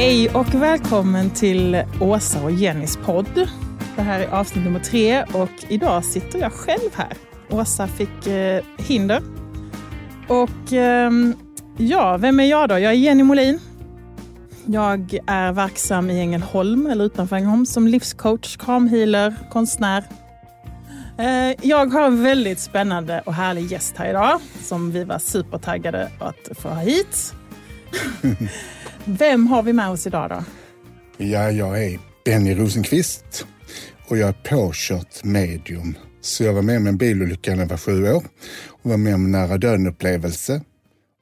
Hej och välkommen till Åsa och Jennys podd. Det här är avsnitt nummer tre och idag sitter jag själv här. Åsa fick eh, hinder. Och eh, ja, vem är jag då? Jag är Jenny Molin. Jag är verksam i Ängelholm, eller utanför Ängelholm, som livscoach, kramhealer, konstnär. Eh, jag har en väldigt spännande och härlig gäst här idag som vi var supertaggade att få ha hit. Vem har vi med oss idag då? Ja, jag är Benny Rosenqvist och jag är påkört medium. Så jag var med om en bilolycka när jag var sju år och var med om en nära döden-upplevelse.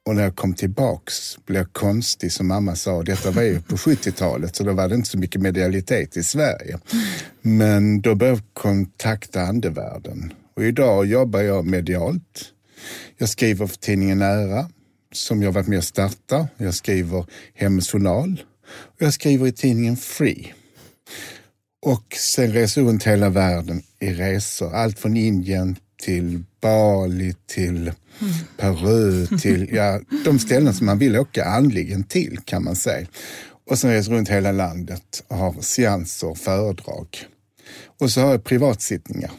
Och när jag kom tillbaks blev jag konstig som mamma sa. Detta var ju på 70-talet så då var det inte så mycket medialitet i Sverige. Men då började jag kontakta andevärlden och idag jobbar jag medialt. Jag skriver för tidningen Nära som jag varit med och starta. Jag skriver Hemmets Journal och jag skriver i tidningen Free. Och sen reser runt hela världen i resor. Allt från Indien till Bali till Peru till ja, de ställen som man vill åka andligen till kan man säga. Och sen reser runt hela landet och har seanser och föredrag. Och så har jag privatsittningar.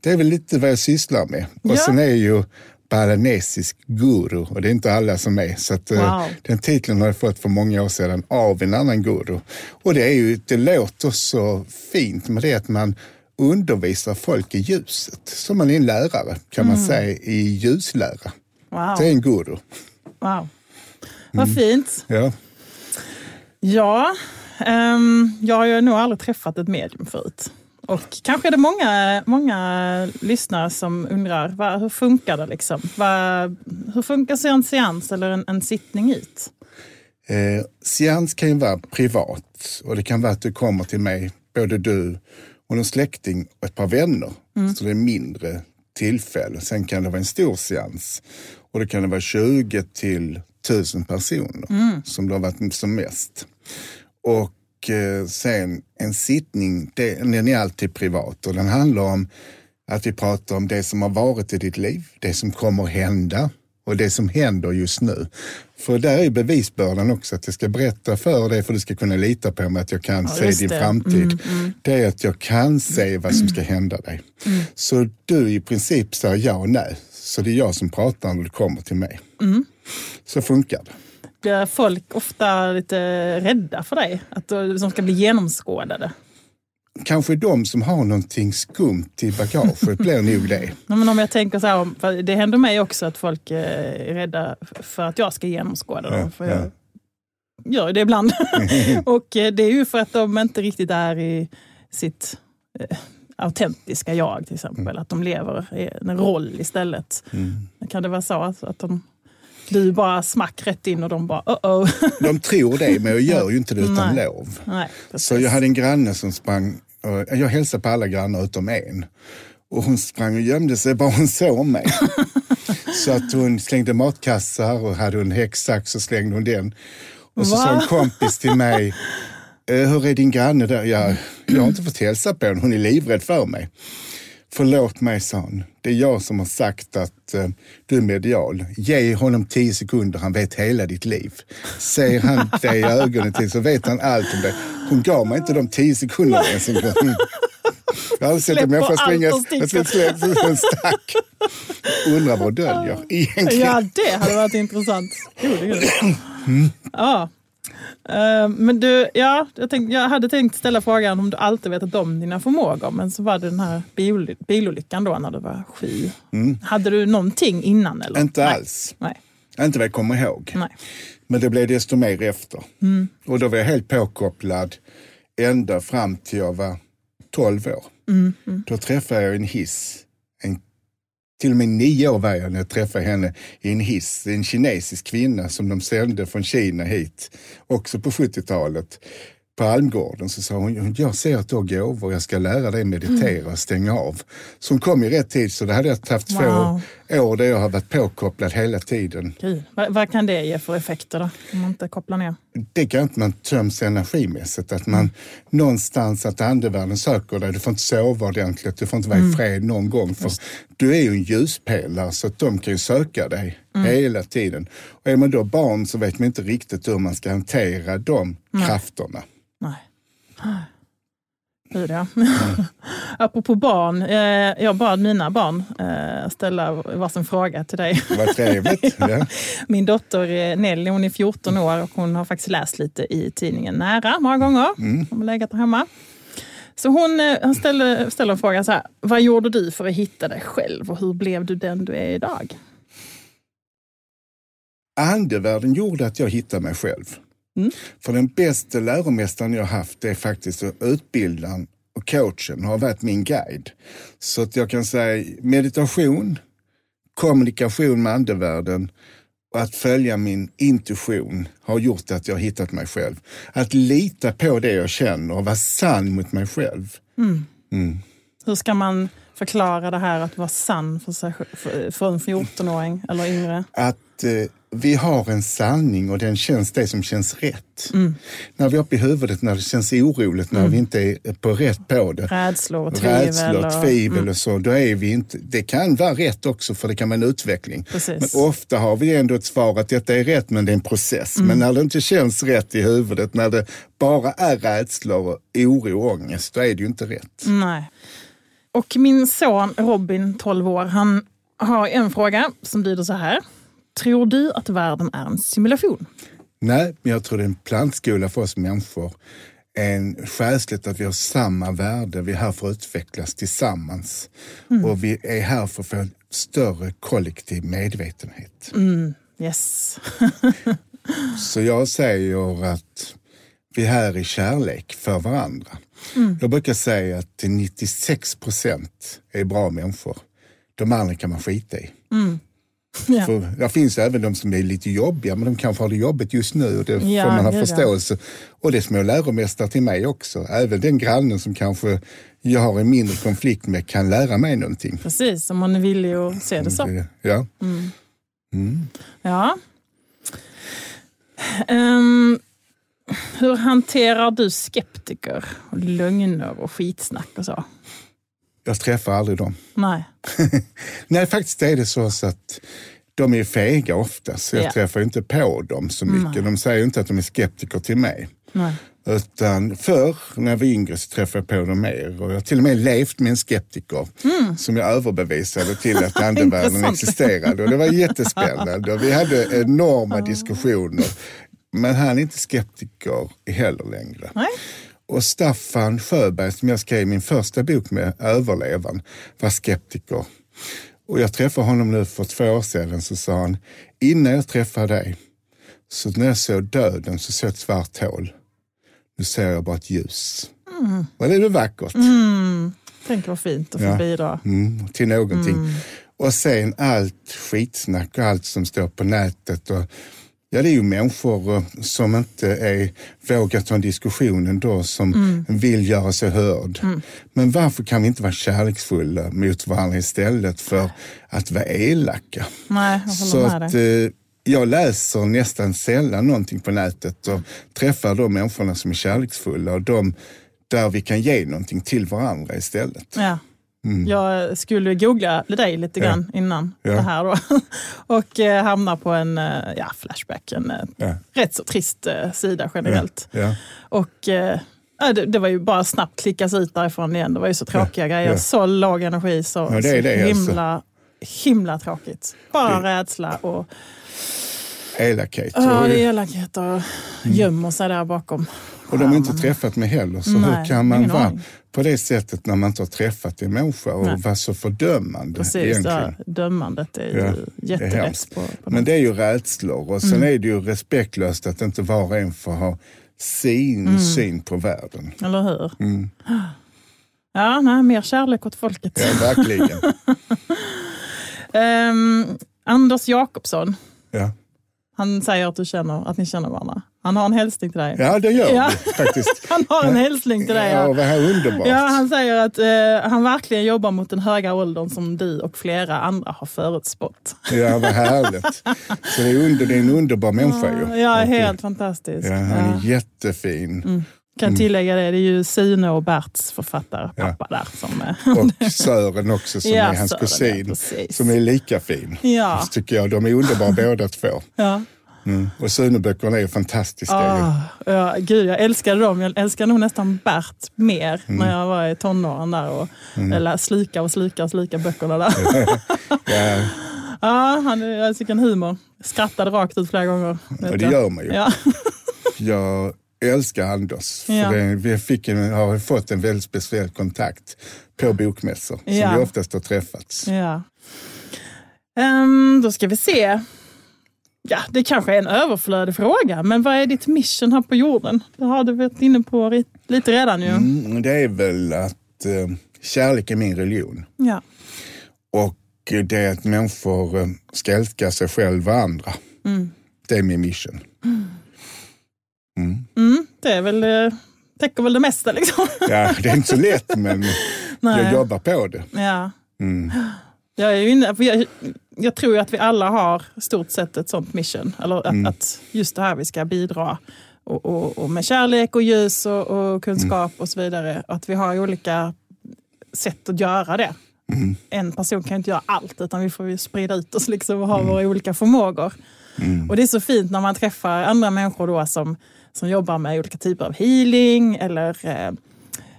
Det är väl lite vad jag sysslar med. Och Ja. sen är ju balanesisk guru och det är inte alla som är. Så att, eh, Wow. Den titeln har jag fått för många år sedan av en annan guru. Och det, är ju, det låter så fint med det att man undervisar folk i ljuset. Som man är en lärare kan man säga i ljuslära. Wow. Det är en guru. wow. Vad fint. Ja. Ja, ehm, jag har ju nog aldrig träffat ett medium förut. Och kanske är det många, många lyssnare som undrar, va, hur funkar det? Liksom? Va, hur funkar en seans eller en, en sittning ut? Eh, seans kan ju vara privat och det kan vara att du kommer till mig, både du och en släkting och ett par vänner. Så det är mindre tillfällen. Sen kan det vara en stor seans och det kan det vara 20 till 1000 personer som det har varit som mest. Och eh, sen en sittning, den är alltid privat och den handlar om att vi pratar om det som har varit i ditt liv, det som kommer hända och det som händer just nu. För där är bevisbördan också, att jag ska berätta för dig för du ska kunna lita på mig att jag kan Ja, se din det. framtid. Det är att jag kan se vad som ska hända dig. Så du i princip säger ja och nej. Så det är jag som pratar när du kommer till mig. Så funkar det. Blir folk ofta lite rädda för dig? Att de ska bli genomskådade? Kanske de som har någonting skumt i bagaget blir nog det. Men om jag tänker så här, det händer mig också att folk eh, är rädda för att jag ska genomskåda dem. Ja, för jag gör det ibland. och eh, det är ju för att de inte riktigt är i sitt eh, autentiska jag till exempel. Att de lever i en roll istället. Kan det vara så att de, du bara smack rätt in och de bara oh oh. De tror det, men jag gör ju inte det utan Nej. lov. Nej. Så jag hade en granne som sprang, och jag hälsade på alla grannar utom en. Och hon sprang och gömde sig bara hon såg mig. så att hon slängde matkassar och hade hon häcksax så slängde hon den. Och så Va? sa en kompis till mig, "Eh, hur är din granne där? Jag, jag har inte fått hälsa på henne, hon är livrädd för mig. Förlåt mig, sa hon. Det är jag som har sagt att eh, du är medial. Ge honom tio sekunder, han vet hela ditt liv. Ser han dig i ögonen till så vet han allt om dig. Hon gav mig inte de tio sekunderna ens en gång. Jag har sett en människa springa en stack. Undrar vad döljer egentligen. Ja, det hade varit intressant. Gud, gud. Ja. Eh, Men du, ja, jag, tänkte, jag hade tänkt ställa frågan om du alltid vetat om dina förmågor, men så var det den här bil, bilolyckan då när du var sju. Hade du någonting innan? Eller? Inte Nej. alls. Nej. Inte vad jag kommer ihåg. Nej. Men det blev desto mer efter. Och då var jag helt påkopplad ända fram till jag var 12 år. Då träffade jag en hiss. En, till och med nio år var jag när jag träffade henne i en hiss. En kinesisk kvinna som de sände från Kina hit, också på 70-talet. På Almgården så sa hon, jag ser att du har gåvor, jag ska lära dig meditera och stänga av. Så hon kom i rätt tid, så det hade jag haft Wow. två år där jag har varit påkopplad hela tiden. Gud. Vad, vad kan det ge för effekter då? Om man inte kopplar ner? Det kan inte man töms energimässigt. Att man någonstans att andevärlden söker dig. Du får inte sova ordentligt, du får inte vara i fred någon gång. För du är ju en ljuspelare så att de kan ju söka dig hela tiden. Och är man då barn så vet man inte riktigt hur man ska hantera de krafterna. Nej. Gud, ja. Apropå barn, eh, jag bad mina barn eh, ställa varsin fråga till dig. Vad trevligt. ja. Min dotter eh, Nelly hon är 14 år och hon har faktiskt läst lite i tidningen Nära många gånger. Mm. Hon har legat där hemma. Så hon, eh, ställer, ställer en fråga så här. Vad gjorde du för att hitta dig själv och hur blev du den du är idag? Andevärlden gjorde att jag hittade mig själv. Mm. För den bästa läromästaren jag haft är faktiskt utbildaren och coachen har varit min guide. Så att jag kan säga meditation, kommunikation med andevärlden och att följa min intuition har gjort att jag har hittat mig själv. Att lita på det jag känner och vara sann mot mig själv. Mm. Hur ska man förklara det här att vara sann för, sig, för, för en 14-åring eller yngre? att eh, vi har en sanning och den känns det som känns rätt. När vi är uppe i huvudet, när det känns oroligt, när vi inte är på rätt på det. Rädslor och tvivel? Rädslor, och- tvivel och så, då är vi inte... Det kan vara rätt också för det kan vara en utveckling. Precis. Men ofta har vi ändå ett svar att detta är rätt men det är en process. Mm. Men när det inte känns rätt i huvudet, när det bara är rädslor, och oro och ångest, då är det ju inte rätt. Nej. Och min son Robin, 12 år, han har en fråga som lyder så här. Tror du att världen är en simulation? Nej, men jag tror det är en plantskola för oss människor. En själsligt att vi har samma värde. Vi är här för att utvecklas tillsammans. Och vi är här för att få en större kollektiv medvetenhet. Yes. Så jag säger att vi är här i kärlek för varandra. Jag brukar säga att till 96 procent är bra människor. De andra kan man skita i. Ja. För det finns även de som är lite jobbiga, men de kanske har det jobbigt just nu och det Ja, får man ha förståelse. Och det är små läromästare till mig också. Även den grannen som kanske jag har en mindre konflikt med kan lära mig någonting. Precis, om man är villig att se det så. Ja. Ja. Ehm, hur hanterar du skeptiker, och lögner och skitsnack och så? Jag träffar aldrig dem. Nej. Nej, faktiskt är det så, så att de är fega ofta, så jag Ja. träffar inte på dem så mycket. De säger inte att de är skeptiker till mig. Nej. Utan förr, när jag var yngre, så träffade jag på dem mer. Och jag har till och med levt med en skeptiker som jag överbevisade till att andevärlden existerade. Och det var jättespännande. Och vi hade enorma diskussioner. Men han är inte skeptiker heller längre. Nej. Och Staffan Sjöberg, som jag skrev min första bok med, Överlevan, var skeptiker. Och jag träffade honom nu för två år sedan, så sa han, innan jag träffade dig, så när jag såg döden så såg jag ett svart hål. Nu ser jag bara ett ljus. Mm. Var det vackert? Tänk vad fint att få Ja. bidra. Mm, till någonting. Och sen allt skitsnack och allt som står på nätet. Och, ja, det är ju människor eh, som inte är, vågar ta en diskussion ändå, som vill göra sig hörd. Men varför kan vi inte vara kärleksfulla mot varandra istället för att vara elaka? Nej, jag Så med att, dig. eh, jag läser nästan sällan någonting på nätet och träffar de människorna som är kärleksfulla och de där vi kan ge någonting till varandra istället. Ja. Jag skulle googla dig lite grann innan Ja. det här då. och eh, hamna på en eh, ja, Flashback, en eh, Ja. rätt så trist eh, sida generellt. Ja. Och eh, ja, det, det var ju bara snabbt klickas ut därifrån igen. Det var ju så tråkiga grejer. ja. Så låg energi, så, Ja, det är så det, alltså. himla, himla tråkigt. Bara rädsla och Elakhet. ja, det är elakheter och gömmer sig där bakom. Och de har inte träffat mig heller. Så Nej, hur kan man vara aning. på det sättet när man inte har träffat en människa och Nej. vara så fördömande Precis, egentligen? här dömandet är ju Ja, det är jättelätt. På, på Men det är ju rädslor och sen Mm. är det ju respektlöst att inte var och en får ha sin Mm. syn på världen. Eller hur? Ja, nej, mer kärlek åt folket. Ja, verkligen. Ehm, Anders Jakobsson, Ja. han säger att, du känner, att ni känner varandra. Han har en hälsning till dig. Ja, det gör Ja. vi faktiskt. Han har en hälsning till dig. Ja, Ja. vad här underbart. Ja, han säger att eh, han verkligen jobbar mot den höga åldern som du och flera andra har förutspått. Ja, vad härligt. Så det är, under, det är en underbar människa ju. Ja, helt fantastiskt. Ja, han är jättefin. Kan tillägga det, det är ju Sune och Berts författare, pappa där. Som, eh, Och Sören också som är hans Sören, kusin. som är lika fin. Ja. Så tycker jag. De är underbara båda två. ja. Mm. Och Sune-böckerna är fantastiska. ju. Ah, ja, gud, jag älskade dem. Jag älskar nog nästan Bert mer Mm. när jag var i tonåren där och eller slika och slika och slika böckerna där. Ja, ja, han jag tycker en humor. Skrattade rakt ut flera gånger. och det jag. gör man ju. Ja. Jag älskar Anders. För Ja. det, vi fick en, har fått en väldigt speciell kontakt på bokmässor Ja. som vi oftast har träffats. Ja. Ehm, då ska vi se. Ja, det kanske är en överflödig fråga, men vad är ditt mission här på jorden? Det har du varit inne på lite redan ju. Mm, det är väl att eh, kärlek är min religion. Ja. Och det är att människor eh, ska älska sig själva och andra. Mm. Det är min mission. Mm. Mm, det är väl, eh, täcker väl det mesta liksom. Ja, det är inte så lätt men jag jobbar på det. Ja. Mm. Jag, är ju inne, jag, jag tror ju att vi alla har stort sett ett sånt mission. Eller att, Mm. att just det här vi ska bidra och, och, och med kärlek och ljus och, och kunskap och så vidare. Att vi har olika sätt att göra det. Mm. En person kan inte göra allt utan vi får ju sprida ut oss liksom och ha våra olika förmågor. Mm. Och det är så fint när man träffar andra människor då som, som jobbar med olika typer av healing eller eh,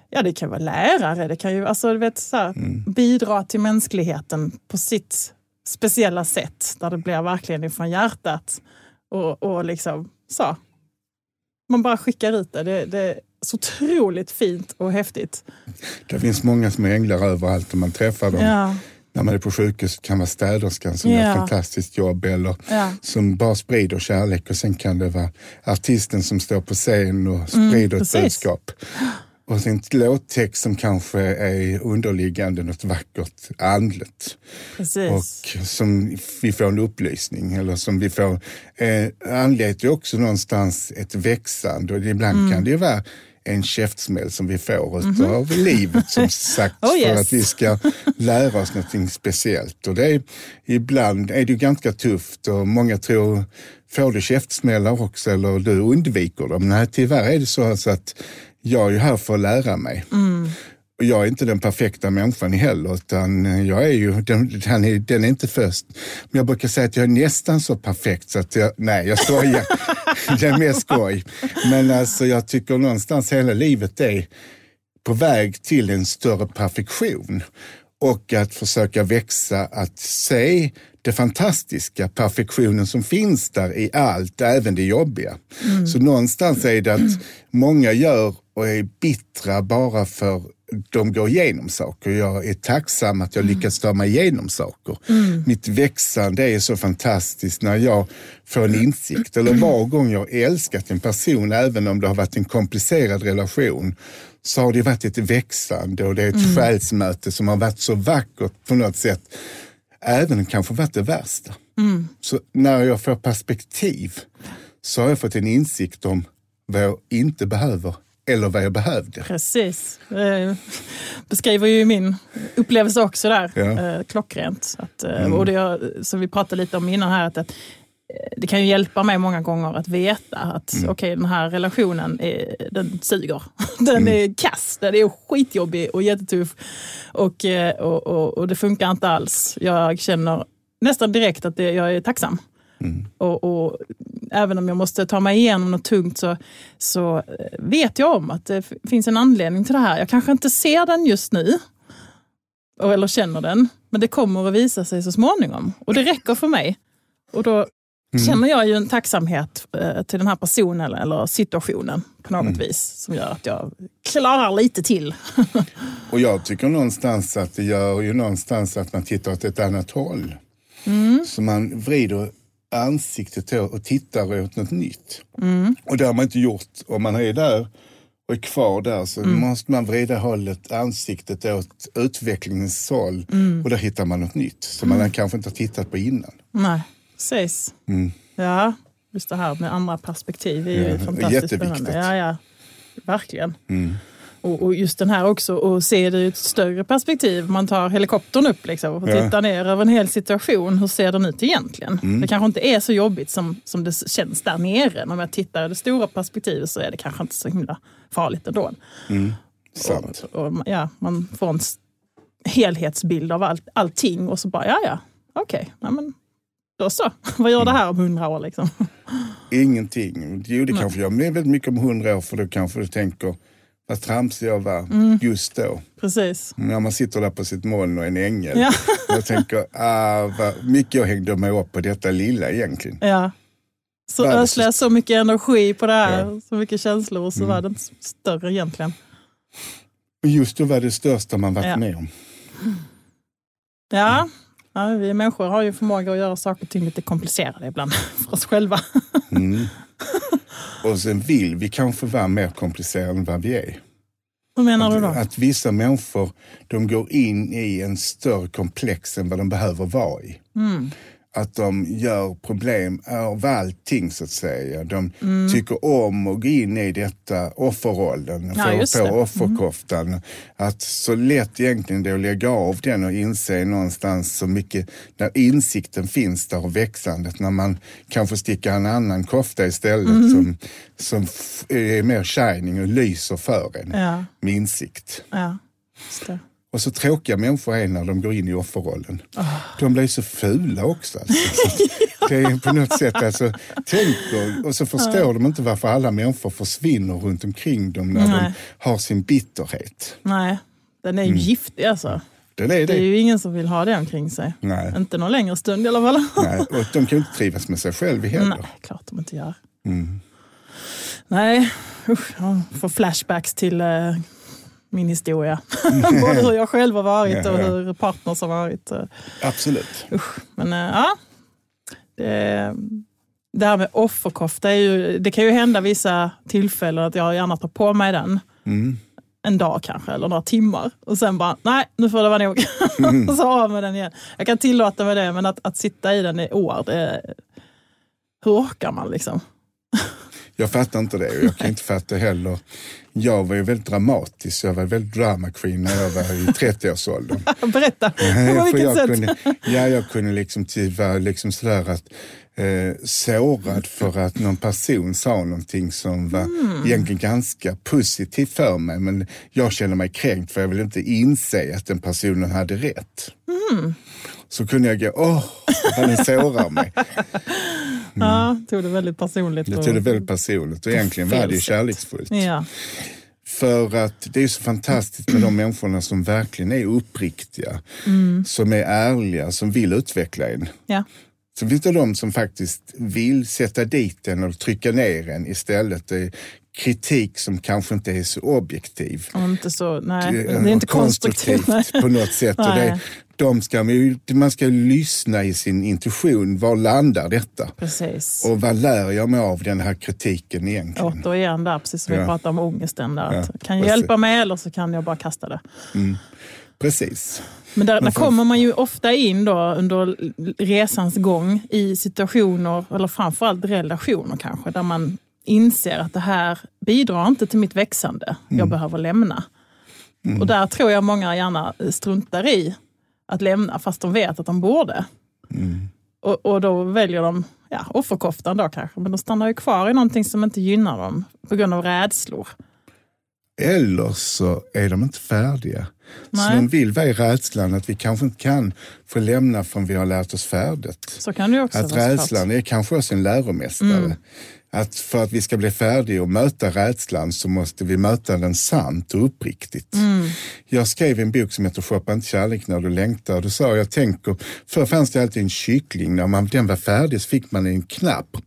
ja, det kan vara lärare, det kan ju alltså, du vet, så här, bidra till mänskligheten på sitt speciella sätt där det blir verkligen ifrån hjärtat. Och, och liksom så. Man bara skickar ut det. det. Det är så otroligt fint och häftigt. Det finns många små änglar överallt och man träffar dem. Ja, När man är på sjukhus kan vara städerskan som Ja. gör ett fantastiskt jobb eller ja, som bara sprider kärlek och sen kan det vara artisten som står på scen och sprider ett Mm, precis. budskap. Och en låttext som kanske är underliggande något vackert andligt precis. och som vi får en upplysning eller som vi får. Eh, andlighet är också någonstans ett växande och ibland Mm. kan det ju vara en käftsmäll som vi får utav livet som sagt. Oh, för yes. att vi ska lära oss någonting speciellt. Och det är, ibland är det ju ganska tufft och många tror, får du käftsmällar också eller du undviker dem? Nej, tyvärr är det så alltså att jag är ju här för att lära mig. Och jag är inte den perfekta människan heller, utan jag är ju, den, den, är, den är inte först. Men jag brukar säga att jag är nästan så perfekt så att jag, nej jag skojar. det är mer skoj. Men alltså jag tycker någonstans hela livet är på väg till en större perfektion. Och att försöka växa, att se det fantastiska, perfektionen som finns där i allt, även det jobbiga. Så någonstans är det att många gör och är bittra bara för de går igenom saker. Jag är tacksam att jag lyckas ta mig igenom saker. Mitt växande är så fantastiskt när jag får en insikt. Eller var gång jag älskat en person, även om det har varit en komplicerad relation, så har det varit ett växande och det är ett själsmöte som har varit så vackert på något sätt. Även kanske varit det värsta. Så när jag får perspektiv så har jag fått en insikt om vad jag inte behöver eller vad jag behövde. Precis. Eh, beskriver ju min upplevelse också där, Ja. Mm. eh, klockrent. Att, eh, och det som vi pratade lite om innan här, att, att det kan ju hjälpa mig många gånger att veta att Mm. okej, den här relationen är, den suger. Den Mm. är kass, den är skitjobbig och jättetuff. Och, eh, och, och, och det funkar inte alls. Jag känner nästan direkt att det, jag är tacksam. Mm. Och, och även om jag måste ta mig igenom något tungt så, så eh, vet jag om att det finns en anledning till det här. Jag kanske inte ser den just nu, eller känner den, men det kommer att visa sig så småningom. Och det räcker för mig. Och då känner jag ju en tacksamhet eh, till den här personen eller, situationen på något vis som gör att jag klarar lite till. Och jag tycker någonstans att det gör ju någonstans att man tittar åt ett annat håll. Så man vrider ansiktet och tittar åt något nytt. Och det har man inte gjort. Om man är där och är kvar där så måste man vrida hållet, ansiktet åt utvecklingens håll. Och då hittar man något nytt som man kanske inte har tittat på innan. Nej, precis. Mm. Ja, Just det här med andra perspektiv är ju Ja, fantastiskt jätteviktigt. spännande. Ja, ja. Verkligen. Mm. Och, och just den här också, att se det ur ett större perspektiv. Man tar helikoptern upp liksom, och Ja. tittar ner över en hel situation. Hur ser den ut egentligen? Mm. Det kanske inte är så jobbigt som, som det känns där nere. Men om jag tittar i det stora perspektivet så är det kanske inte så himla farligt ändå. Sant. Och, och, ja, man får en helhetsbild av allt, allting och så bara, ja ja, okej, ja, men då så. Vad gör det här om hundra år liksom? Ingenting. Jo, det kanske gör väldigt mycket om hundra år för då kanske du tänker vad tramsig jag var Mm. just då. Precis. När man sitter där på sitt moln och är en ängel. Ja. Jag tänker, ah, vad mycket jag hängde mig upp på detta lilla egentligen. Ja. Så ödslar jag så mycket energi på det här, Ja. så mycket känslor och så var det inte större egentligen. Just då var det största man varit Ja. med om. Ja. Ja, vi människor har ju förmåga att göra saker och ting lite komplicerade ibland för oss själva. Mm. Och sen vill vi kanske vara mer komplicerade än vad vi är. Hur menar du då? Att vissa människor de går in i en större komplex än vad de behöver vara i. Mm. Att de gör problem av allting så att säga. De Mm. tycker om att gå in i detta offerrollen, Ja, få på. Mm. offerkoftan. Att så lätt egentligen då lägga av den och inse någonstans så mycket, när insikten finns där och växandet, när man kan få sticka en annan kofta istället Mm. som, som är mer shining och lyser för en Ja, med insikt. ja. Det. Och så tråkiga människor är när de går in i offerrollen. Ah. De blir så fula också. Alltså. Så Det är på något sätt, alltså, tänker, och så förstår de inte varför alla människor försvinner runt omkring dem när Nej. de har sin bitterhet. Nej, den är ju giftig alltså. Den är Det är det. ju ingen som vill ha det omkring sig. Nej. Inte någon längre stund i alla fall. Nej, och de kan ju inte trivas med sig själva heller. Nej, klart de inte gör. Nej, usch, jag får flashbacks till eh, min historia. Både hur jag själv har varit och hur partners har varit. Absolut. Usch. Men eh, ja, det, det här med offerkofta, är ju, det kan ju hända vissa tillfällen att jag gärna tar på mig den. Mm. En dag kanske, eller några timmar. Och sen bara, nej nu får det vara nog. Mm. och så av med den igen. Jag kan tillåta mig det, men att, att sitta i den i år, det, hur orkar man liksom? Jag fattar inte det och jag kan inte fatta heller. Jag var ju väldigt dramatisk. Jag var väldigt drama queen när jag var i 30-årsåldern. Berätta, på vilket jag sätt? kunde, ja, jag kunde liksom till, vara liksom sådär att eh, sårad för att någon person sa någonting som var Mm. egentligen ganska positivt för mig. Men jag kände mig kränkt för jag ville inte inse att den personen hade rätt. Mm. Så kunde jag gå, åh, vad den sårar mig. Ja, tog det väldigt personligt. Jag tog det väldigt personligt och egentligen var det ju kärleksfullt. Ja, För att det är så fantastiskt med de människorna som verkligen är uppriktiga, Mm. som är ärliga, som vill utveckla en. ja. Så finns det de som faktiskt vill sätta dit en och trycka ner en istället. Det är kritik som kanske inte är så objektiv. Och inte så, nej, Det är inte konstruktivt. nej. på något sätt. Och det, De ska, man ju- man ska lyssna i sin intuition. Var landar detta? Precis. Och vad lär jag mig av den här kritiken egentligen? Återigen där, precis som vi Ja. pratade om ångesten. Där, Ja, att, kan jag hjälpa mig eller så kan jag bara kasta det. Precis. Men där, där kommer man ju ofta in då under resans gång i situationer, eller framförallt relationer kanske, där man inser att det här bidrar inte till mitt växande. Jag behöver lämna. Och där tror jag många gärna struntar i att lämna, fast de vet att de borde. Och, och då väljer de ja, offerkoftan då kanske, men de stannar ju kvar i någonting som inte gynnar dem på grund av rädslor. Eller så är de inte färdiga. Så Nej. de vill vara i rädslan att vi kanske inte kan få lämna förrän vi har lärt oss färdigt. Så kan det också Att vara rädslan är kanske också en läromästare. Mm. Att för att vi ska bli färdiga och möta rädslan så måste vi möta den sant och uppriktigt. Mm. Jag skrev en bok som heter Shoppa inte kärlek när du längtar. Och då sa jag, tänker, förr fanns det alltid en kyckling. När man, den var färdig så fick man en knapp.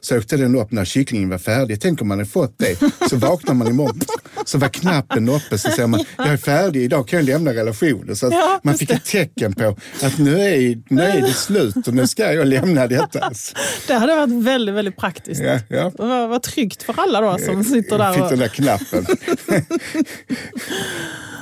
Så åkte den upp när kycklingen var färdig. Tänk om man hade fått det. Så vaknar man imorgon så var knappen uppe. Så säger man, jag är färdig, idag kan jag lämna relationen. Så Ja, man fick ett tecken på att nu är, nu är det slut och nu ska jag lämna detta. Det hade varit väldigt, väldigt praktiskt. Ja, ja. Var, var tryggt för alla då som sitter där Fick och... den där knappen.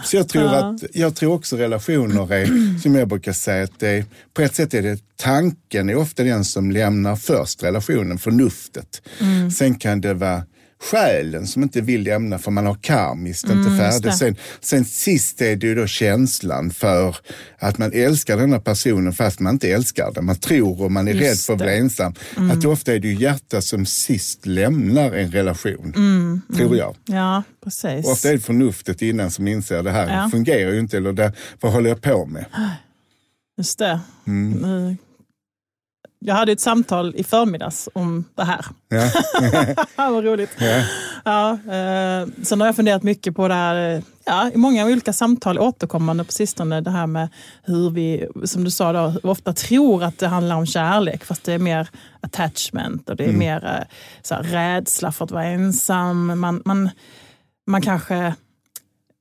Så jag tror, Ja. att, jag tror också relationer är, som jag brukar säga, att det är, på ett sätt är det tanken är ofta den som lämnar först relationen, förnuftet. Mm. Sen kan det vara själen som inte vill lämna för man har karmiskt inte Mm, just färdigt. Sen, sen sist är det ju då känslan för att man älskar denna personen fast man inte älskar den. Man tror och man är Just rädd för att bli det. ensam. Att ofta är det ju hjärtat som sist lämnar en relation, Mm, tror jag. Ja, precis. Och ofta är det förnuftet innan som inser det här Ja. fungerar ju inte, eller det, vad håller jag på med? Just det. Mm. Nu- Jag hade ett samtal i förmiddags om det här. Ja. Vad roligt. Ja. Ja, eh, sen har jag funderat mycket på det här, eh, ja, i många olika samtal återkommande på sistone, det här med hur vi, som du sa, då, ofta tror att det handlar om kärlek, fast det är mer attachment och det är mer eh, så här, rädsla för att vara ensam. Man, man, man kanske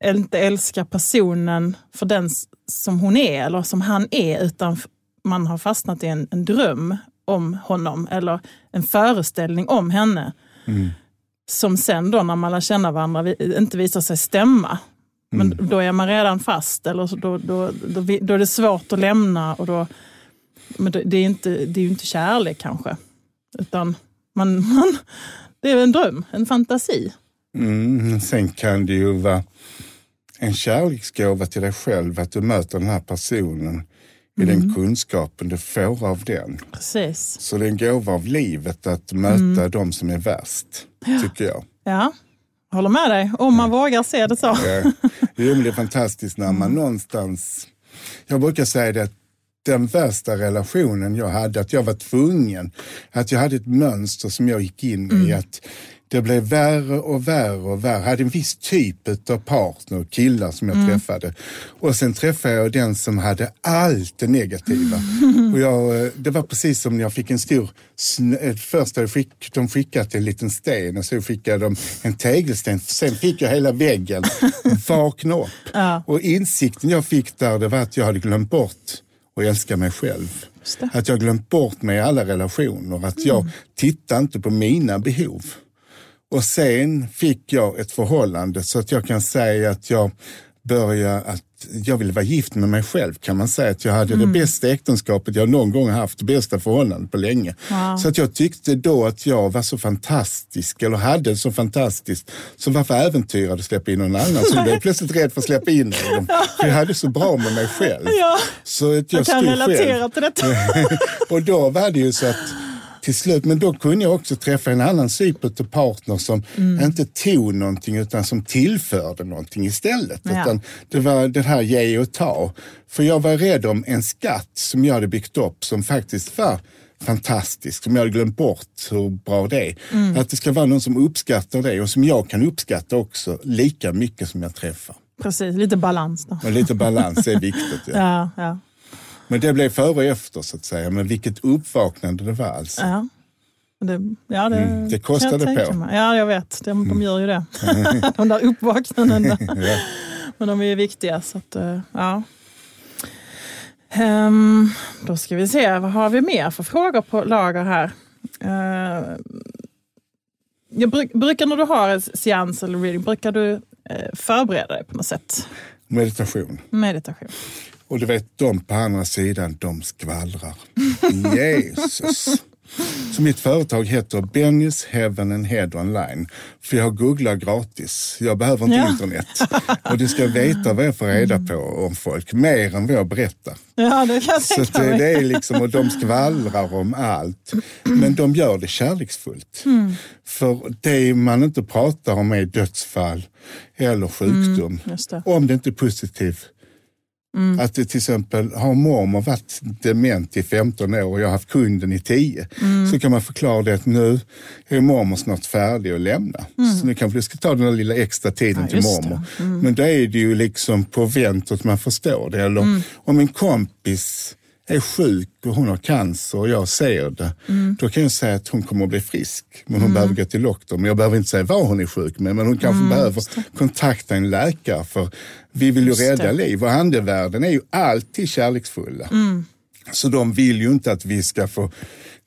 inte älskar personen för den som hon är eller som han är, utan man har fastnat i en, en dröm om honom eller en föreställning om henne som sen då när man lär känna varandra vi- inte visar sig stämma. Men då är man redan fast eller så då, då, då, då är det svårt att lämna. Och då, men det, är inte, det är ju inte kärlek kanske. Utan man, man, det är en dröm, en fantasi. Mm, sen kan det ju vara en kärleksgåva till dig själv att du möter den här personen i Mm. den kunskapen du får av den. Precis. Så det är en gåva av livet att möta Mm. de som är värst, tycker jag. Ja, håller med dig. Om man vågar se det så. Ja. Jo, men det är fantastiskt när man någonstans... Jag brukar säga det att den värsta relationen jag hade, att jag var tvungen, att jag hade ett mönster som jag gick in i, att det blev värre och värre och värre. Jag hade en viss typ av partner, killar som jag träffade. Och sen träffade jag den som hade allt det negativa. Och jag, eh, det var precis som när jag fick en stor, eh, först hade skick, de skickat en liten sten och så skickade de en tegelsten. Sen fick jag hela väggen vakna upp. Ja. Och insikten jag fick där, det var att jag hade glömt bort att älska mig själv. Att jag glömt bort mig i alla relationer. Att jag tittar inte på mina behov. Och sen fick jag ett förhållande så att jag kan säga att jag började att jag ville vara gift med mig själv kan man säga. Att jag hade det bästa äktenskapet jag någon gång haft, det bästa förhållandet på länge. Wow. Så att jag tyckte då att jag var så fantastisk, eller hade så fantastiskt, så varför äventyra att släppa in någon annan? Så jag blev plötsligt rädd för att släppa in någon. För jag hade så bra med mig själv. Ja, Så att jag, jag kan relatera själv. till detta. Och då var det ju så att till slut, men då kunde jag också träffa en annan typ av partner som Mm. inte tog någonting utan som tillförde någonting istället. Ja. Utan det var det här ge och ta. För jag var rädd om en skatt som jag hade byggt upp som faktiskt var fantastisk, som jag hade glömt bort hur bra det är. Mm. Att det ska vara någon som uppskattar det och som jag kan uppskatta också lika mycket som jag träffar. Precis, lite balans då. Men lite balans är viktigt. Ja. Ja, ja, Men det blev före och efter så att säga. Men vilket uppvaknande det var alltså. ja. Det, ja, det, Mm, det kostade jag på. mig. Ja, jag vet. De, de gör ju det. de där uppvaknandena. Ja. Men de är ju viktiga. Så att, eh, ja. Ehm, då ska vi se, vad har vi mer för frågor på lager här? Uh, jag bruk, brukar när du har en seans eller reading, brukar du eh, förbereda dig på något sätt? Meditation. Meditation. Och du vet, de på andra sidan, de skvallrar. Jesus. Så mitt företag heter Bennys Heaven and Head Online. För jag googlar gratis. Jag behöver inte Ja. internet. Och du ska veta vad jag får reda på om folk. Mer än vad jag berättar. Ja, det kan jag Så tänka det, det är liksom, och de skvallrar om allt. Men de gör det kärleksfullt. Mm. För det man inte pratar om är dödsfall eller sjukdom. Det. Om det inte är positivt. Mm. Att till exempel har mormor varit dement i 15 år och jag har haft kunden i 10. Så kan man förklara det att nu är mormor snart färdig att lämna. Så nu kanske du ska ta den där lilla extra tiden Mm. Ja, till mormor. Mm. Men då är det ju liksom på vänt att man förstår det. Eller om en kompis är sjuk och hon har cancer och jag ser det, Mm. då kan jag säga att hon kommer att bli frisk. Men hon behöver gå till doktor. Men jag behöver inte säga vad hon är sjuk med. Men hon kanske Mm, behöver kontakta en läkare. För vi vill ju Just rädda det. liv. Och andevärlden är ju alltid kärleksfulla. Mm. Så de vill ju inte att vi ska få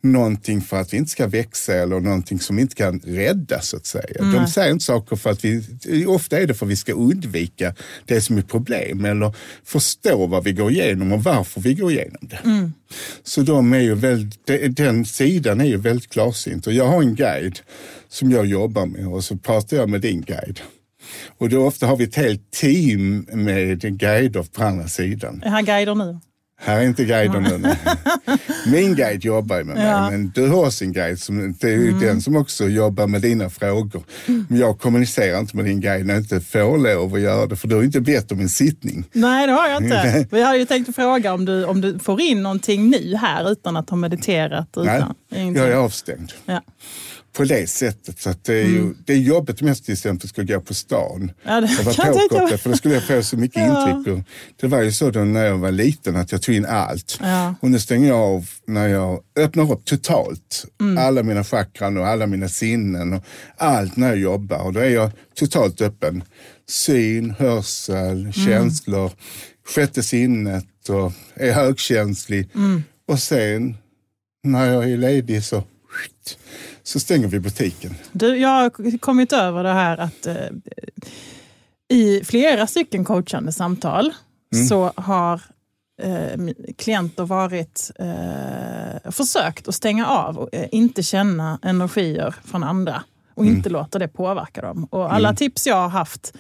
någonting för att vi inte ska växa eller någonting som vi inte kan rädda så att säga. Nej. De säger inte saker för att vi, ofta är det för att vi ska undvika det som är problem eller förstå vad vi går igenom och varför vi går igenom det. Så de är ju väldigt, de- den sidan är ju väldigt klarsynt och jag har en guide som jag jobbar med och så pratar jag med din guide. Och då ofta har vi ett helt team med guider på andra sidan. Är han guider nu? Här är inte guiden nu. nej. Min guide jobbar ju med mig, Ja. men du har sin guide. Som, det är ju den som också jobbar med dina frågor. Men jag kommunicerar inte med din guide när jag inte får lov att göra det, för du har ju inte bett om en sittning. Nej, det har jag inte. Vi har ju tänkt fråga om du, om du får in någonting nu här utan att ha mediterat. Nej, Utan, ingenting. jag är avstängd. Ja. På det sättet. Så det, är ju, det är jobbigt om jag till exempel skulle gå på stan Ja, det och vara påkopplad, för då skulle jag få så mycket Ja. intryck. Det var ju så då när jag var liten att jag tog in allt. Ja. Och nu stänger jag av när jag öppnar upp totalt. Mm. Alla mina chakran och alla mina sinnen och allt när jag jobbar. Och då är jag totalt öppen. Syn, hörsel, Mm. känslor, sjätte sinnet och är högkänslig. Mm. Och sen när jag är ledig så, så stänger vi butiken. Du, jag har kommit över det här att eh, i flera stycken coachande samtal Mm. så har eh, klienter varit eh, försökt att stänga av och eh, inte känna energier från andra och Mm. inte låta det påverka dem. Och alla tips jag har haft,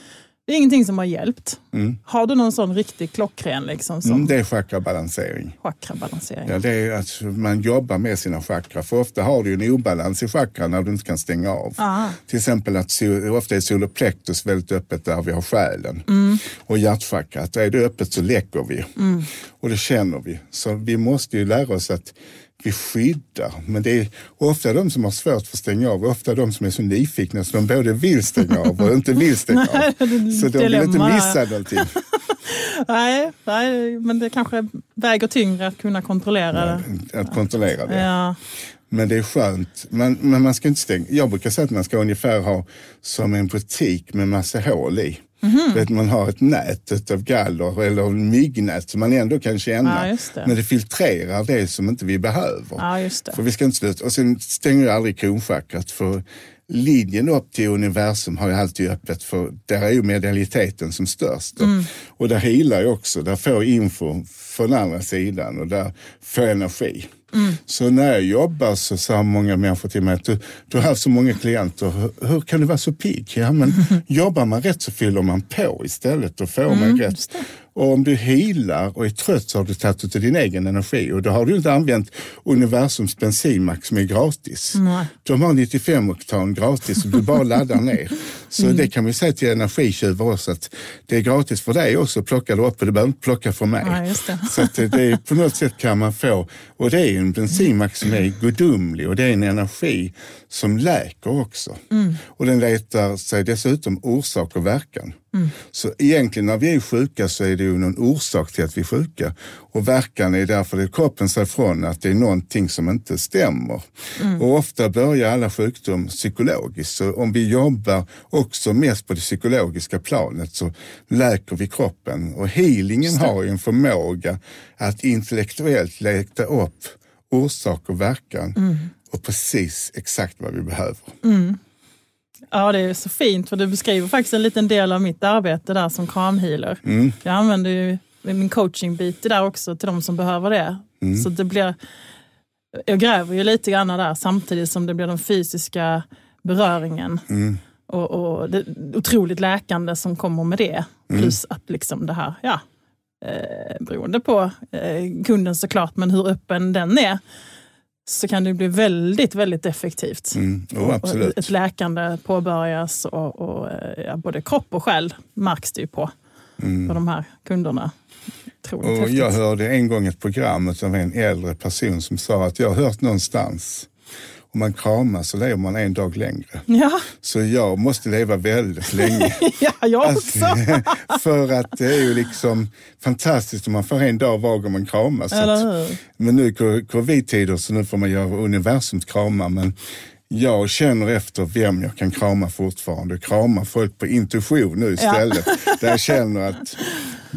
det är ingenting som har hjälpt. Har du någon sån riktig klockren liksom, som Mm, det är chakrabalansering. chakrabalansering? Ja, det är att man jobbar med sina chakra. För ofta har du en obalans i chakran när du inte kan stänga av. Ah. Till exempel att ofta är soloplektus väldigt öppet där vi har själen. Mm. Och hjärtchakrat, är det öppet så läcker vi. Och det känner vi. Så vi måste ju lära oss att vi skyddar. Men det är ofta de som har svårt för att stänga av, ofta de som är så nyfikna så de både vill stänga av och inte vill stänga av. Så de vill inte missa någonting. Nej, nej, men det kanske väger tyngre att kunna kontrollera det. Att kontrollera det. Ja. Men det är skönt. Men, men man ska inte stänga. Jag brukar säga att man ska ungefär ha som en butik med massa hål i. Mhm. Vet, man har ett nät av galler eller myggnät som man ändå kan känna. Ja, det. Men det filtrerar det som inte vi behöver. ja. För vi ska inte sluta. Och sen stänger jag aldrig kronchakrat för linjen upp till universum har jag alltid öppet för där är ju medialiteten som störst. Mm. Och där healar jag också. Där får jag info från andra sidan och där får jag energi. Mm. Så när jag jobbar så sa många människor till mig att du, du har haft så många klienter, hur, hur kan du vara så pigg? Ja, men jobbar man rätt så fyller man på istället och får Mm, man rätt. Och om du healar och är trött så har du tagit ut din egen energi och då har du inte använt universums bensinmack som är gratis. Nej. De har 95 oktan gratis och du bara laddar ner. Så Mm. det kan vi säga till energitjuvar också att det är gratis för dig också. Plockar du upp och du behöver inte plocka för mig. Ja, det. Så att det, det är, på något sätt kan man få, och det är en bensinmack som är gudomlig och det är en energi som läker också. Mm. Och den letar sig dessutom orsak och verkan. Så egentligen när vi är sjuka så är det ju någon orsak till att vi är sjuka. Och verkan är därför att kroppen säger ifrån att det är någonting som inte stämmer. Och ofta börjar alla sjukdom psykologiskt. Så om vi jobbar också mest på det psykologiska planet så läker vi kroppen. Och healingen har ju en förmåga att intellektuellt leta upp orsak och verkan och precis exakt vad vi behöver. Ja, det är så fint för du beskriver faktiskt en liten del av mitt arbete där som kramhealer. Mm. Jag använder ju min coachingbit där också till de som behöver det. Mm. Så det blir, jag gräver ju lite grann där samtidigt som det blir den fysiska beröringen. Mm. Och, och det otroligt läkande som kommer med det. Mm. Plus att liksom det här, ja, eh, beroende på eh, kunden såklart, men hur öppen den är, så kan det bli väldigt, väldigt effektivt. Mm. Och absolut. Ett läkande påbörjas och, och eh, ja, både kropp och själ märks det ju på, på de här kunderna. Otroligt Mm. Och häftigt. jag hörde en gång ett program av en äldre person som sa att jag har hört någonstans om man kramas så lever man en dag längre. Ja, Så jag måste leva väldigt länge. ja, jag Alltså, också. för att det är ju liksom fantastiskt om man får en dag var gång man kramas. Att-? Men nu är covid-tider så nu får man göra universums kramar. Men jag känner efter vem jag kan krama fortfarande. Krama folk på intuition nu istället. Där jag känner att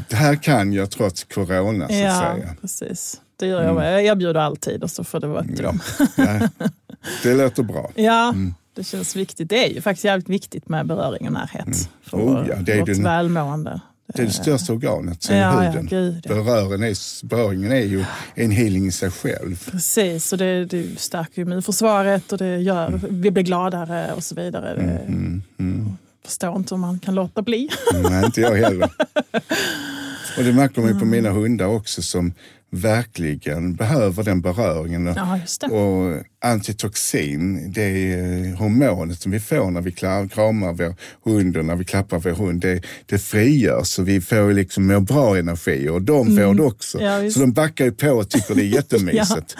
det här kan jag trots corona så att Ja, säga. precis. det gör jag med. Jag erbjuder alltid och så får det vara upp till dem. Ja, det låter bra. Ja, det känns viktigt. Det är ju faktiskt jävligt viktigt med beröring och närhet för Oh, ja, det är vårt den- välmående. Det är det största organet, sen Ja, ja, huden. gud, ja. Beröringen är, beröringen är ju en healing i sig själv. Precis, och det, det stärker immunförsvaret och det gör vi blir gladare och så vidare. Det, Mm, mm. förstår inte hur man kan låta bli. Nej, inte jag heller. Och det märker man ju på mina hundar också som verkligen behöver den beröringen. Och, Ja, och antitoxin, det är hormonet som vi får när vi kramar vår hund och när vi klappar vår hund. Det, det frigörs så vi får liksom må bra energi och de får det också. Ja, så de backar ju på och tycker det är jättemysigt.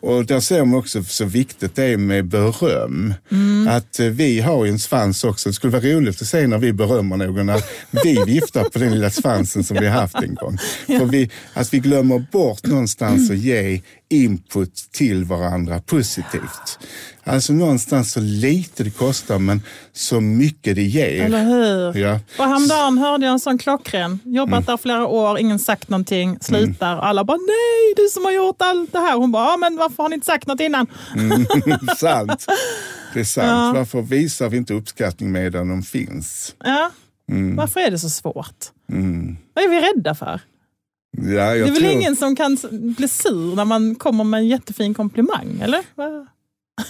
Och där ser man också så viktigt det är med beröm. Mm. Att eh, vi har ju en svans också. Det skulle vara roligt att se när vi berömmer någon att vi viftar på den lilla svansen som vi har haft en gång. För vi, att vi glömmer bort någonstans att ge input till varandra positivt. Alltså någonstans så lite det kostar men så mycket det ger. Eller hur? Ja. Och häromdagen hörde jag en sån klockren. Jobbat där flera år, ingen sagt någonting, slutar. Alla bara nej, du som har gjort allt det här. Hon bara, ja, men varför har ni inte sagt något innan? sant. Det är sant. Ja. Varför visar vi inte uppskattning medan de finns? Ja. Mm. Varför är det så svårt? Vad är vi rädda för? Ja, Det är väl tror... ingen som kan bli sur när man kommer med en jättefin komplimang, eller? Va?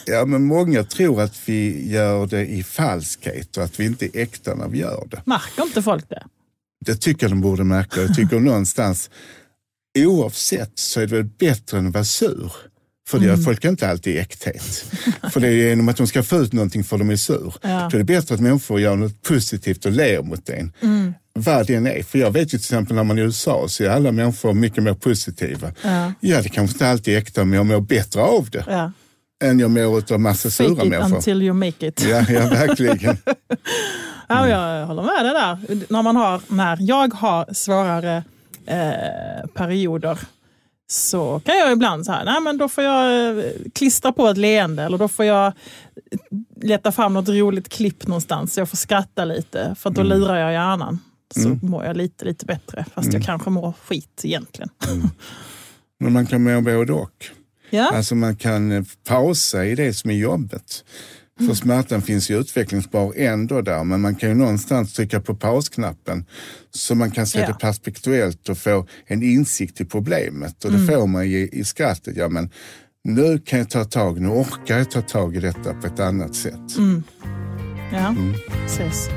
Ja, men många tror att vi gör det i falskhet och att vi inte är äkta när vi gör det. Märker inte folk det? Det tycker jag de borde märka. Jag tycker någonstans, oavsett så är det väl bättre än att vara sur. För Mm. det folk är inte alltid äkthet. för det är genom att de ska få ut någonting för de är sur. Ja. Då är det bättre att människor gör något positivt och ler mot en. Mm. Än är. För jag vet ju till exempel när man är i USA så är alla människor mycket mer positiva. Ja. Ja, det kanske inte alltid är äkta men jag mår bättre av det. Ja. Än jag mår av massa Fake sura it människor. until you make it. Ja, ja, verkligen. Ja, jag håller med dig där. När, man har, när jag har svårare eh, perioder så kan jag ibland så här, nej men då får jag eh, klistra på ett leende eller då får jag leta fram något roligt klipp någonstans så jag får skratta lite för då lurar jag hjärnan. Så mår jag lite, lite bättre fast jag kanske mår skit egentligen. Men man kan må både och. Ja, Alltså man kan eh, pausa i det som är jobbet. För smärtan finns ju utvecklingsbar ändå där, men man kan ju någonstans trycka på pausknappen så man kan se Ja. det perspektuellt och få en insikt i problemet. Och det får man i, i skrattet. Ja, men nu kan jag ta tag, nu orkar jag ta tag i detta på ett annat sätt. ja precis.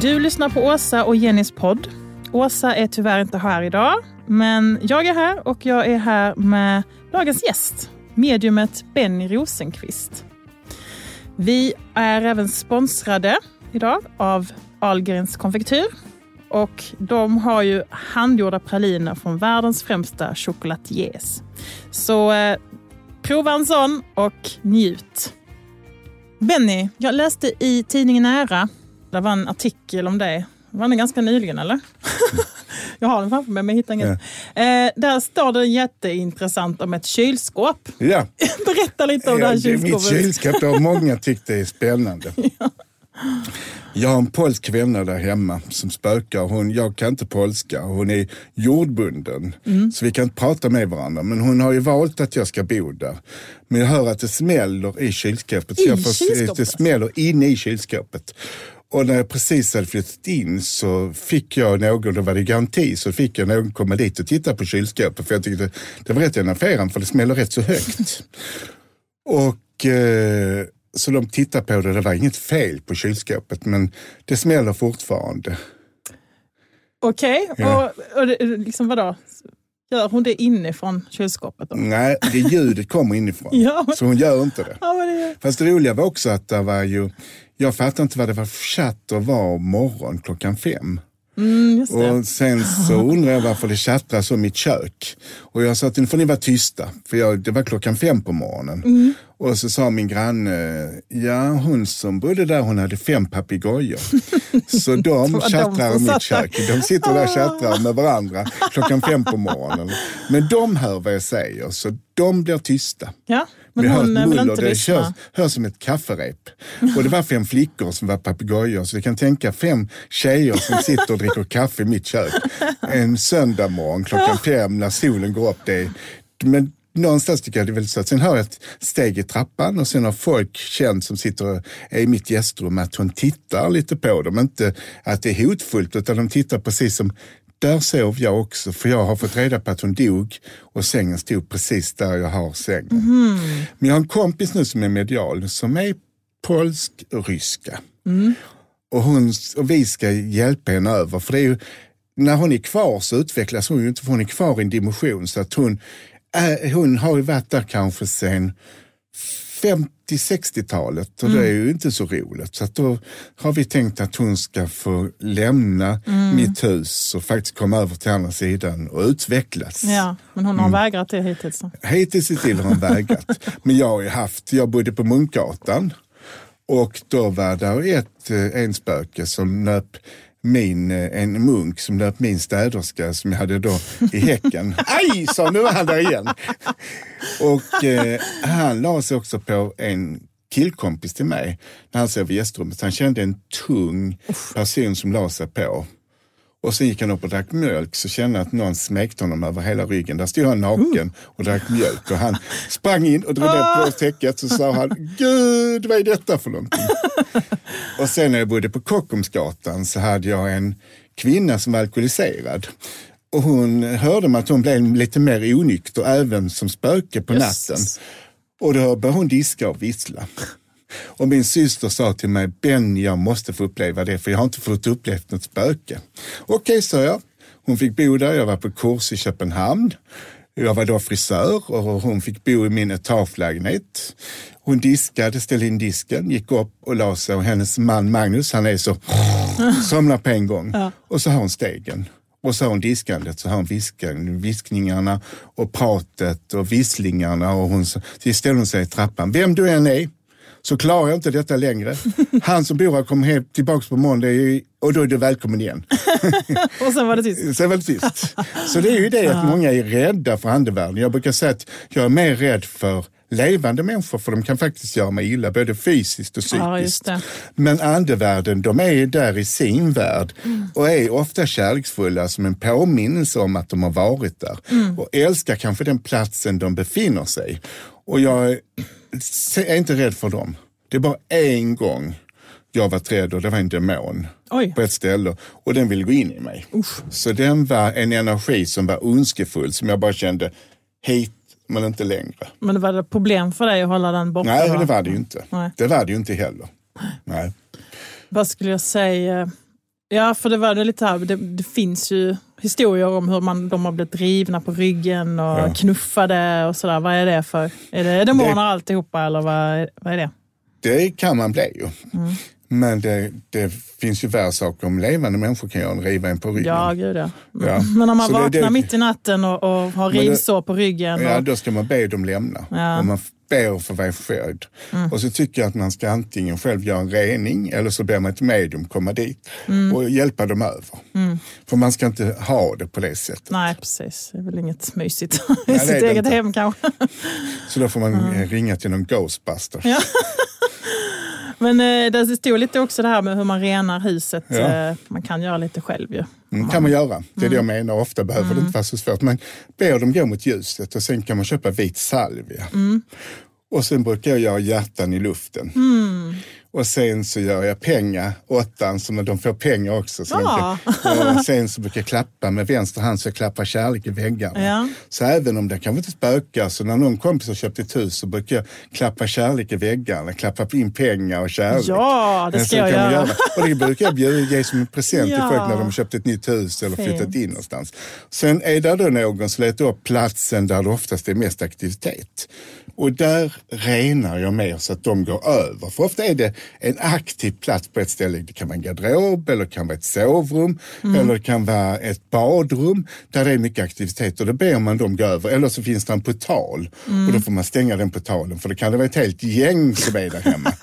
Du lyssnar på Åsa och Jennys podd. Åsa är tyvärr inte här idag, men jag är här och jag är här med dagens gäst, mediumet Benny Rosenqvist. Vi är även sponsrade idag av Ahlgrens konfektyr och de har ju handgjorda praliner från världens främsta chocolatiers. Så eh, prova en sån och njut. Benny, jag läste i tidningen Ära, det var en artikel om dig. Var den ganska nyligen eller? jag har den framför mig men jag hittar inget. Eh, där står det jätteintressant om ett kylskåp. Ja, Berätta lite om det ja här det är mitt kylskåpet. kylskåp. Det har många tyckt det är spännande. Jag har en polsk vänner där hemma som spökar. Hon, jag kan inte polska. Hon är jordbunden. Mm. Så vi kan inte prata med varandra. Men hon har ju valt att jag ska bo där. Men jag hör att det smäller i kylskåpet. så I jag får, kylskåpet? Det smäller inne i kylskåpet. Och när jag precis hade flyttat in så fick jag någon, då var det garanti, så fick jag någon komma dit och titta på kylskåpet. För jag tyckte det var rätt enerverande för det smäller rätt så högt. Och eh, så de tittade på det, det var inget fel på kylskåpet men det smäller fortfarande. Okej, Ja. och, och det, liksom vadå? Gör hon det inifrån kylskåpet? Då? Nej, det ljudet kommer inifrån. Ja. Så hon gör inte det. Ja, det, Fast det roliga var också att det var ju, jag fattade inte vad det var för chatt att vara morgon klockan fem. mm. Och sen så undrar jag varför det tjattrar så i mitt kök. Och jag sa att nu får ni vara tysta, för jag, det var klockan fem på morgonen. Mm. Och så sa min granne, ja hon som bodde där hon hade fem papegojor. så de var tjattrar i mitt kök. De sitter där och tjattrar med varandra klockan fem på morgonen. Men de hör vad jag säger, så de blir tysta. Ja. Men hör hon muller, inte det lyssna. hörs, hörs som ett kafferep. Och det var fem flickor som var papegojor, så vi kan tänka fem tjejer som sitter och dricker kaffe i mitt kök. En söndag morgon klockan fem när solen går upp. Det, men någonstans tycker jag det är väldigt söt. Sen hör jag ett steg i trappan och sen har folk känt som sitter i mitt gästrum att hon tittar lite på dem. Inte att det är hotfullt utan de tittar precis som där sov jag också, för jag har fått reda på att hon dog och sängen stod precis där jag har sängen. Men jag har en kompis nu som är medial som är polsk-ryska. Och, hon, och vi ska hjälpa henne över, för det är ju, när hon är kvar så utvecklas hon ju inte, för hon är kvar i en dimension så att hon, är, hon har ju varit där kanske sen 50-60-talet och det är ju inte så roligt. Så då har vi tänkt att hon ska få lämna mitt hus och faktiskt komma över till andra sidan och utvecklas. Ja, men hon har vägrat det hittills. så. Hittills till har hon vägrat. Men jag har ju haft, jag bodde på Munkgatan och då var det ett eh, en spöke som nöp min, eh, en munk som nöp min städerska som jag hade då i häcken. Aj, sa nu var han där igen. Och eh, han la sig också på en killkompis till mig när han sov i gästrummet. Han kände en tung person som la sig på. Och sen gick han upp och drack mjölk så kände han att någon smekte honom över hela ryggen. Där stod han naken och drack mjölk och han sprang in och drog ner på täcket så sa han Gud vad är detta för någonting? och sen när jag bodde på Kockumsgatan så hade jag en kvinna som var alkoholiserad. Och hon hörde mig att hon blev lite mer onykter även som spöke på natten. Och då började hon diska och vissla. Och min syster sa till mig, Ben, jag måste få uppleva det för jag har inte fått uppleva något spöke. Okej, sa jag. Hon fick bo där, jag var på kurs i Köpenhamn. Jag var då frisör och hon fick bo i min etagelägenhet. Hon diskade, ställde in disken, gick upp och la sig och hennes man Magnus, han är så, somnar på en gång. Och så har hon stegen. Och så har hon diskandet, så har hon viskan, viskningarna och pratet och visslingarna. Och hon, så ställer hon sig i trappan. Vem du än är så klarar jag inte detta längre. Han som bor här kommer hem tillbaka på måndag och då är du välkommen igen. Och sen var det tyst. Så är väl tyst. Så det är ju det att många är rädda för andevärlden. Jag brukar säga att jag är mer rädd för levande människor för de kan faktiskt göra mig illa både fysiskt och psykiskt. Ja, det. Men andevärlden, de är där i sin värld Mm. och är ofta kärleksfulla som en påminnelse om att de har varit där Mm. och älskar kanske den platsen de befinner sig. Och jag är- är inte rädd för dem. Det är bara en gång jag var rädd och det var en demon Oj. på ett ställe och den ville gå in i mig. Så den var en energi som var ondskefull som jag bara kände hit men inte längre. Men det var det problem för dig att hålla den borta? Nej, va? det var det ju inte. Nej. Det var det ju inte heller. Nej. Vad skulle jag säga? Ja, för det var det lite här, det, det finns ju historier om hur man, de har blivit drivna på ryggen och Ja. knuffade och sådär. Vad är det för? Är det demoner alltihopa eller vad, vad är det? Det kan man bli ju. Mm. Men det, det finns ju värre saker om levande människor kan göra än riva en på ryggen. Ja, gud ja. Ja. Men om man vaknar mitt i natten och, och har rivsår på ryggen. Ja, och, då ska man be dem lämna. Ja. Mm. Och man ber för vara förföljd. Och så tycker jag att man ska antingen själv göra en rening eller så ber man ett medium komma dit Mm. och hjälpa dem över. För man ska inte ha det på det sättet. Nej, precis. Det är väl inget mysigt i sitt eget inte. hem kanske. Så då får man eh, ringa till någon ghostbusters. Ja. Men eh, det stod lite också det här med hur man renar huset. Ja. Eh, man kan göra lite själv ju. Mm, kan man göra. Det är det jag Mm. menar. Ofta behöver det inte vara så svårt. Man ber dem gå mot ljuset och sen kan man köpa vit salvia. Mm. Och sen brukar jag göra hjärtan i luften. Och sen så gör jag pengar, åttan, så de får pengar också. Så Ja. kan, och sen så brukar jag klappa med vänster hand så jag klappar kärlek i väggarna. Ja. Så även om det kanske inte spökar, så när någon kompis har köpt ett hus så brukar jag klappa kärlek i väggarna, klappa in pengar och kärlek. Ja, det ska jag man göra. Och det brukar jag bjuda, ge som en present till Ja. folk när de har köpt ett nytt hus eller Fint. flyttat in någonstans. Sen är det då någon som letar upp platsen där det oftast är mest aktivitet. Och där renar jag mer så att de går över. För ofta är det en aktiv plats på ett ställe. Det kan vara en garderob eller det kan vara ett sovrum Mm. eller det kan vara ett badrum där det är mycket aktivitet och då ber man dem gå över. Eller så finns det en portal Mm. och då får man stänga den portalen för då kan det vara ett helt gäng som är där hemma.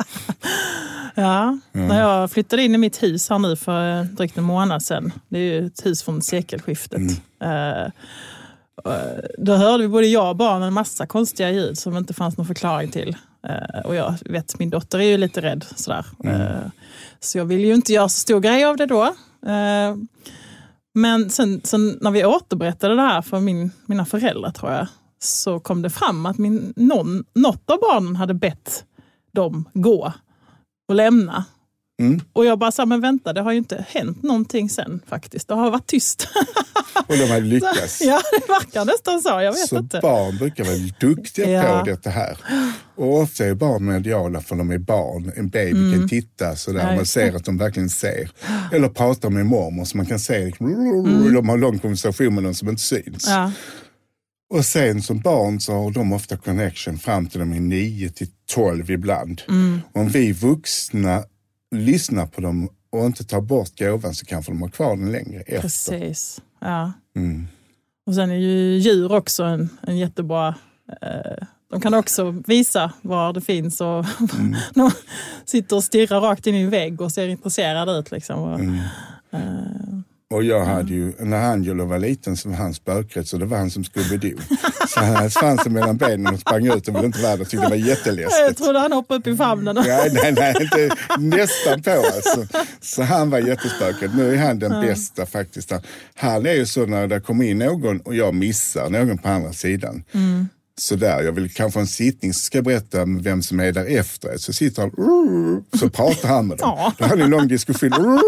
Ja, när jag flyttade in i mitt hus här nu för drygt en månad sedan. Det är ju ett hus från sekelskiftet. Mm. Eh, Då hörde vi både jag och barnen en massa konstiga ljud som inte fanns någon förklaring till. Eh, Och jag vet, min dotter är ju lite rädd sådär. Eh, Så jag ville ju inte göra så stor grej av det då. Eh, Men sen, sen när vi återberättade det här för min, mina föräldrar tror jag, så kom det fram att min, någon, något av barnen hade bett dem gå och lämna. Mm. Och jag bara sa, men vänta, det har ju inte hänt någonting sen faktiskt. Det har varit tyst. Och de hade lyckats. ja, det verkar nästan så. Jag vet Så inte. barn brukar vara duktiga Ja. på detta här. Och ofta är barn mediala för de är barn. En baby kan titta sådär, Mm. Ja, man ser att de verkligen ser. Eller pratar med mormor så man kan se, liksom, de har lång konversation med någon som inte syns. Mm. Ja, Och sen som barn så har de ofta connection fram till de är 9 till 12 ibland. Mm. Om vi vuxna lyssnar på dem och inte tar bort gåvan så kanske de har kvar den längre efter. precis. Ja. Mm. Och sen är ju djur också en, en jättebra... Eh, de kan också visa var det finns och Mm. de sitter och stirrar rakt in i en vägg och ser intresserade ut. Liksom. Och, Mm. eh, Och jag hade ju, när Angelo var liten så var han spökrädd så det var han som Scooby-Doo. Så han hade svansen mellan benen och sprang ut och ville inte vara där. Tyckte det var jag jätteläskigt. trodde han hoppade upp i famnen. och- Nej, nej, nej, inte, nästan på alltså. Så han var jättespökad. Nu är han den bästa faktiskt. Han är ju så när det kommer in någon och jag missar någon på andra sidan. Mm. Sådär, jag vill kanske ha en sittning så ska jag berätta vem som är där efter. Så sitter han, så pratar han med dem. Ja. Då har ni en lång diskussion.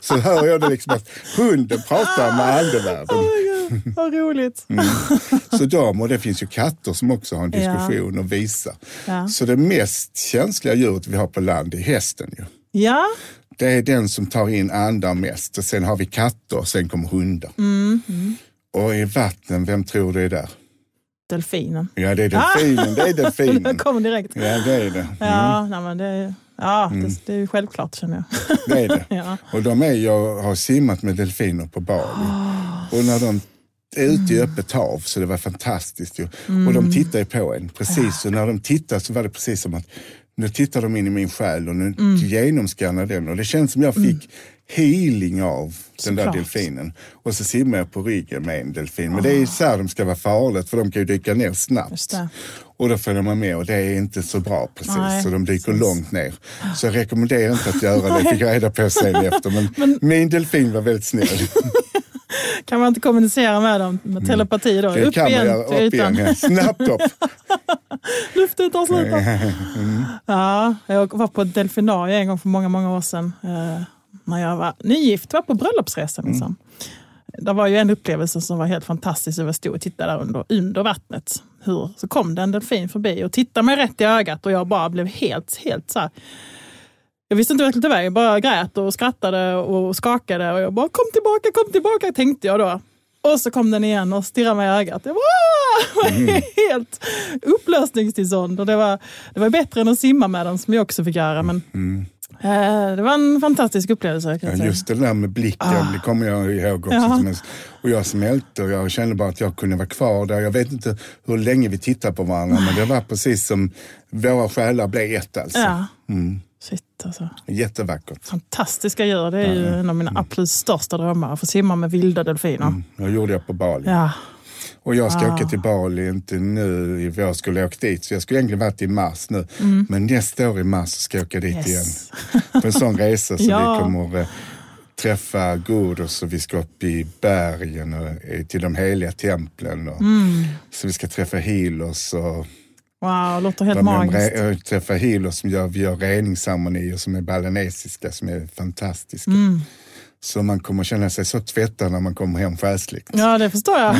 Så hör jag det liksom att hunden pratar med andevärlden. Vad roligt. Mm. Så de, och det finns ju katter som också har en Ja. diskussion och visar. Ja. Så det mest känsliga djuret vi har på land är hästen ju. Ja, Det är den som tar in andar mest. Och sen har vi katter och sen kommer hundar. Mm, Och i vatten, vem tror du är där? Delfinen. Ja, det är delfinen. Det är Det delfinen. kommer direkt. Ja, det är det. Ja, nej, men det, är- ja Mm. det, det är ju självklart känner jag. Det är det. Ja. Och de är, jag har simmat med delfiner på Bali. Och när de är ute i öppet hav så det var fantastiskt ju. Och de tittar ju på en. Precis, och när de tittar så var det precis som att nu tittar de in i min själ och nu genomskannar den. Och det känns som jag fick healing av den där Såklart. delfinen. Och så simmar jag på ryggen med en delfin. Men det är så här de ska vara farligt för de kan ju dyka ner snabbt. Och då följer man med och det är inte så bra precis. Nej, så de dyker precis. långt ner. Så jag rekommenderar inte att göra det, fick jag reda på sen efter. Men, min delfin var väldigt snäll. Kan man inte kommunicera med dem med telepati då? Mm. Det upp kan man igen göra. till Upp igen. Ja. Snabbt upp. Luften tar slut. Mm. Ja, jag var på ett delfinarium en gång för många, många år sedan. När jag var nygift, var på bröllopsresa. Mm. Liksom. Det var ju en upplevelse som var helt fantastisk. Jag stod och tittade där under, under vattnet. Hur, så kom det en delfin förbi och tittade mig rätt i ögat och jag bara blev helt, helt så här. Jag visste inte vart jag skulle ta vägen. Jag bara grät och skrattade och skakade. Och jag bara kom tillbaka, kom tillbaka, tänkte jag då. Och så kom den igen och stirrade mig i ögat. Jag bara, "Ah!" helt upplösningstillstånd. Och det, var, det var bättre än att simma med den som jag också fick göra. Men, eh, det var en fantastisk upplevelse. Kan jag Ja, säga. just det där med blicken, det kommer jag ihåg också. Ja. En, och jag smälte och jag kände bara att jag kunde vara kvar där. Jag vet inte hur länge vi tittade på varandra, men det var precis som våra själar blev ett alltså. Ja. Mm. Shit alltså. Jättevackert. Fantastiska djur. Det är ju en av mina absolut största drömmar. Att få simma med vilda delfiner. Mm. Det gjorde jag på Bali. Ja. Och jag ska Ah. åka till Bali, inte nu i vår, skulle jag åkt dit. Så jag skulle egentligen varit i mars nu. Men nästa år i mars ska jag åka dit Mm. Yes. igen. På en sån resa så Ja. vi kommer eh, träffa Gurus och vi ska upp i bergen och eh, till de heliga templen. Och, Mm. Så vi ska träffa healers och Wow, låter helt magiskt. re- och träffa healers som gör, vi gör reningsceremonier som är balinesiska, som är fantastiska. Mm. Så man kommer känna sig så tvättad när man kommer hem själsligt. Ja, det förstår jag.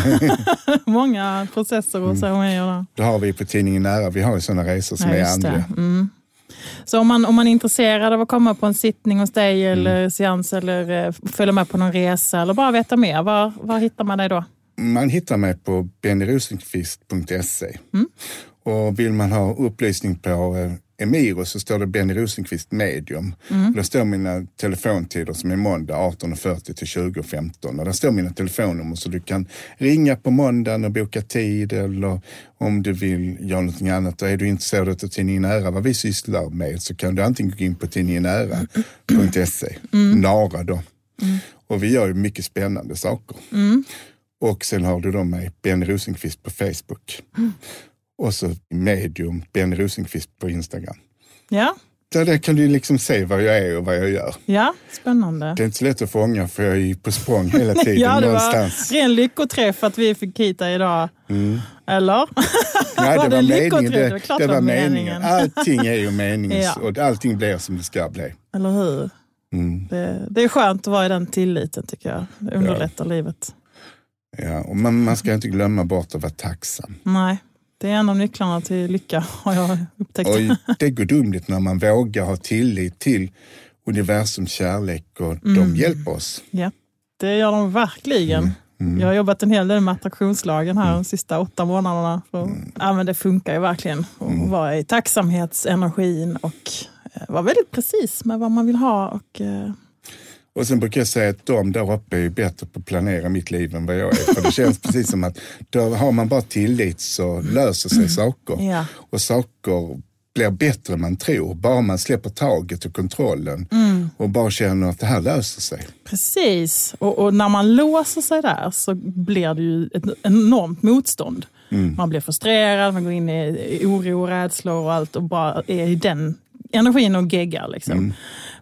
Många processer och ceremonier där. Det har vi på tidningen Nära, vi har ju sådana resor som Ja, är det. andliga. Mm. Så om man, om man är intresserad av att komma på en sittning hos dig eller seans eller eh, följa med på någon resa eller bara veta mer, var, var hittar man dig då? Man hittar mig på bennyrosenqvist.se. Mm. Och vill man ha upplysning på eh, Emiro så står det Benny Rosenqvist medium. Mm. Där står mina telefontider som är måndag 18.40 till 20.15. Och där står mina telefonnummer så du kan ringa på måndagen och boka tid eller om du vill göra någonting annat. Och är du intresserad av tidningen Nära, vad vi sysslar med, så kan du antingen gå in på tidningen nära.se, Mm. Nara då. Och vi gör ju mycket spännande saker. Och sen har du då mig, Benny Rosenqvist på Facebook. Och så medium Benny Rosenqvist på Instagram. Ja, Där, där kan du liksom se vad jag är och vad jag gör. ja spännande. Det är inte så lätt att fånga för jag är ju på språng hela tiden Ja, det var någonstans. ren lyckoträff att vi fick hit dig idag. Eller? Nej, var det var meningen. Det Det, var klart det var var meningen. meningen. Allting är ju meningen Ja. och allting blir som det ska bli. Eller hur? Mm. Det, det är skönt att vara i den tilliten tycker jag. Det underlättar livet. Ja, och man, man ska inte glömma bort att vara tacksam. Nej, det är en av nycklarna till lycka har jag upptäckt. Och det är gudomligt när man vågar ha tillit till universums kärlek och Mm. de hjälper oss. Ja, det gör de verkligen. Mm. Jag har jobbat en hel del med attraktionslagen här de sista åtta månaderna. För, Mm. ja, men det funkar ju verkligen att vara i tacksamhetsenergin och eh, vara väldigt precis med vad man vill ha. Och, eh, Och sen brukar jag säga att de där uppe är bättre på att planera mitt liv än vad jag är. För det känns precis som att då har man bara tillit så löser sig saker. ja. Och saker blir bättre än man tror. Bara man släpper taget och kontrollen Mm. och bara känner att det här löser sig. Precis, och, och när man låser sig där så blir det ju ett enormt motstånd. Man blir frustrerad, man går in i oro, rädslor och allt och bara är i den energin och geggar. Liksom.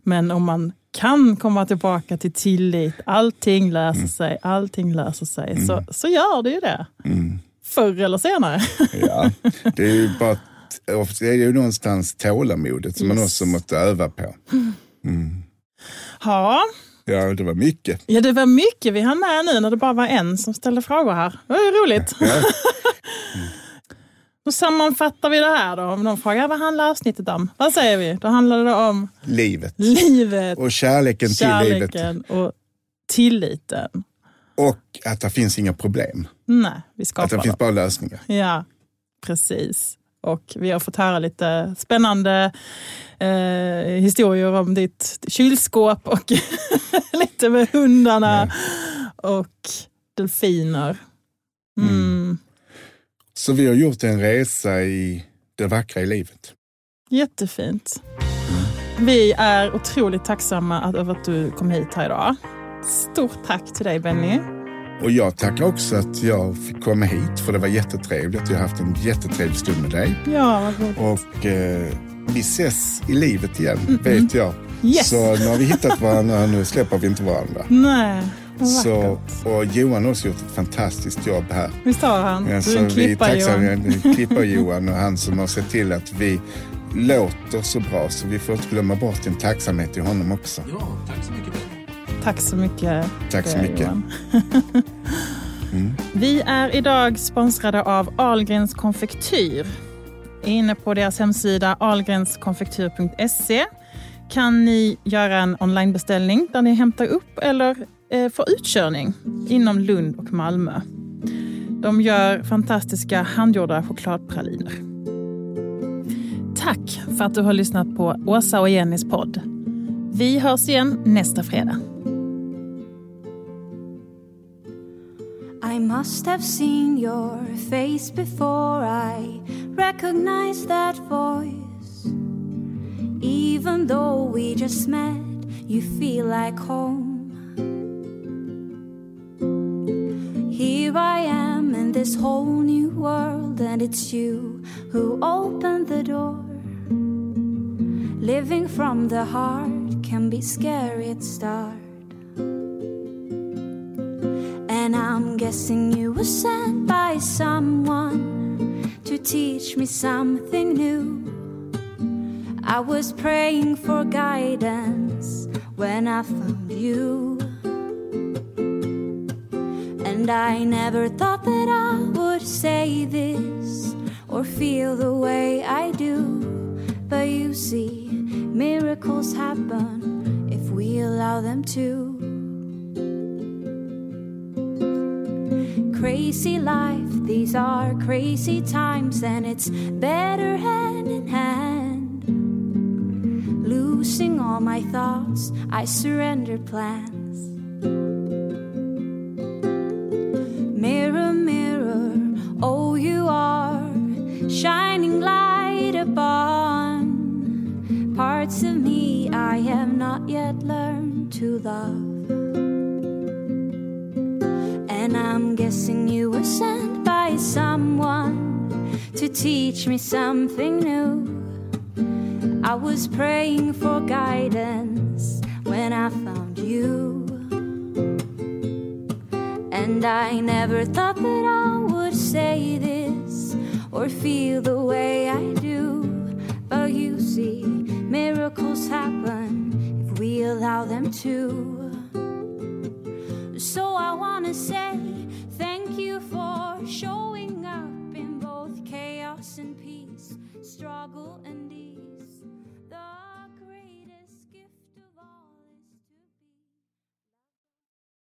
Men om man kan komma tillbaka till tillit, allting löser sig, allting löser sig, så, så gör det ju det. Förr eller senare. Ja, det är ju bara det är ju någonstans tålamodet som man Yes. också måste öva på. Ja, Ja, det var mycket. ja, det var mycket vi hann med nu när det bara var en som ställde frågor här. Det var ju roligt. Ja. Då sammanfattar vi det här då. Om någon frågar vad handlar avsnittet om? Vad säger vi? Då handlar det om Livet livet, och kärleken, till livet kärleken och tilliten. och att det finns inga problem. Nej, vi Att skapar det finns dem. bara lösningar. Ja, precis. Och vi har fått höra lite spännande eh, historier om ditt kylskåp och lite med hundarna och delfiner. Mm. Så vi har gjort en resa i det vackra i livet. Jättefint. Vi är otroligt tacksamma över att du kom hit här idag. Stort tack till dig Benny. Och jag tackar också att jag fick komma hit för det var jättetrevligt. Jag har haft en jättetrevlig stund med dig. Ja, vad roligt. Och eh, vi ses i livet igen, vet jag. Yes. Så nu har vi hittat varandra, nu släpper vi inte varandra. Nej, Så, och Johan har också gjort ett fantastiskt jobb här. Visst har han? Ja, du är så en vi är klippa tacksamma Johan. Klippa-Johan och han som har sett till att vi låter så bra. Så vi får inte glömma bort en tacksamhet till honom också. Ja, tack så mycket. Tack så mycket. Tack så eh, mycket. Johan. Vi är idag sponsrade av Ahlgrens konfektyr. Inne på deras hemsida ahlgrenskonfektyr.se kan ni göra en onlinebeställning där ni hämtar upp eller Eh, för utkörning inom Lund och Malmö. De gör fantastiska handgjorda chokladpraliner. Tack för att du har lyssnat på Åsa och Jennys podd. Vi hörs igen nästa fredag. I must have seen your face before I recognize that voice. Even though we just met, you feel like home. Here I am in this whole new world, and it's you who opened the door. Living from the heart can be scary at start. And I'm guessing you were sent by someone to teach me something new. I was praying for guidance when I found you. And I never thought that I would say this or feel the way I do. But you see, miracles happen if we allow them to. Crazy life, these are crazy times, and it's better hand in hand. Losing all my thoughts, I surrender plans. Parts of me I have not yet learned to love. And I'm guessing you were sent by someone to teach me something new. I was praying for guidance when I found you. And I never thought that I would say this or feel the way I do. But you see, miracles happen if we allow them to. So I want to say thank you for showing up in both chaos and peace, struggle and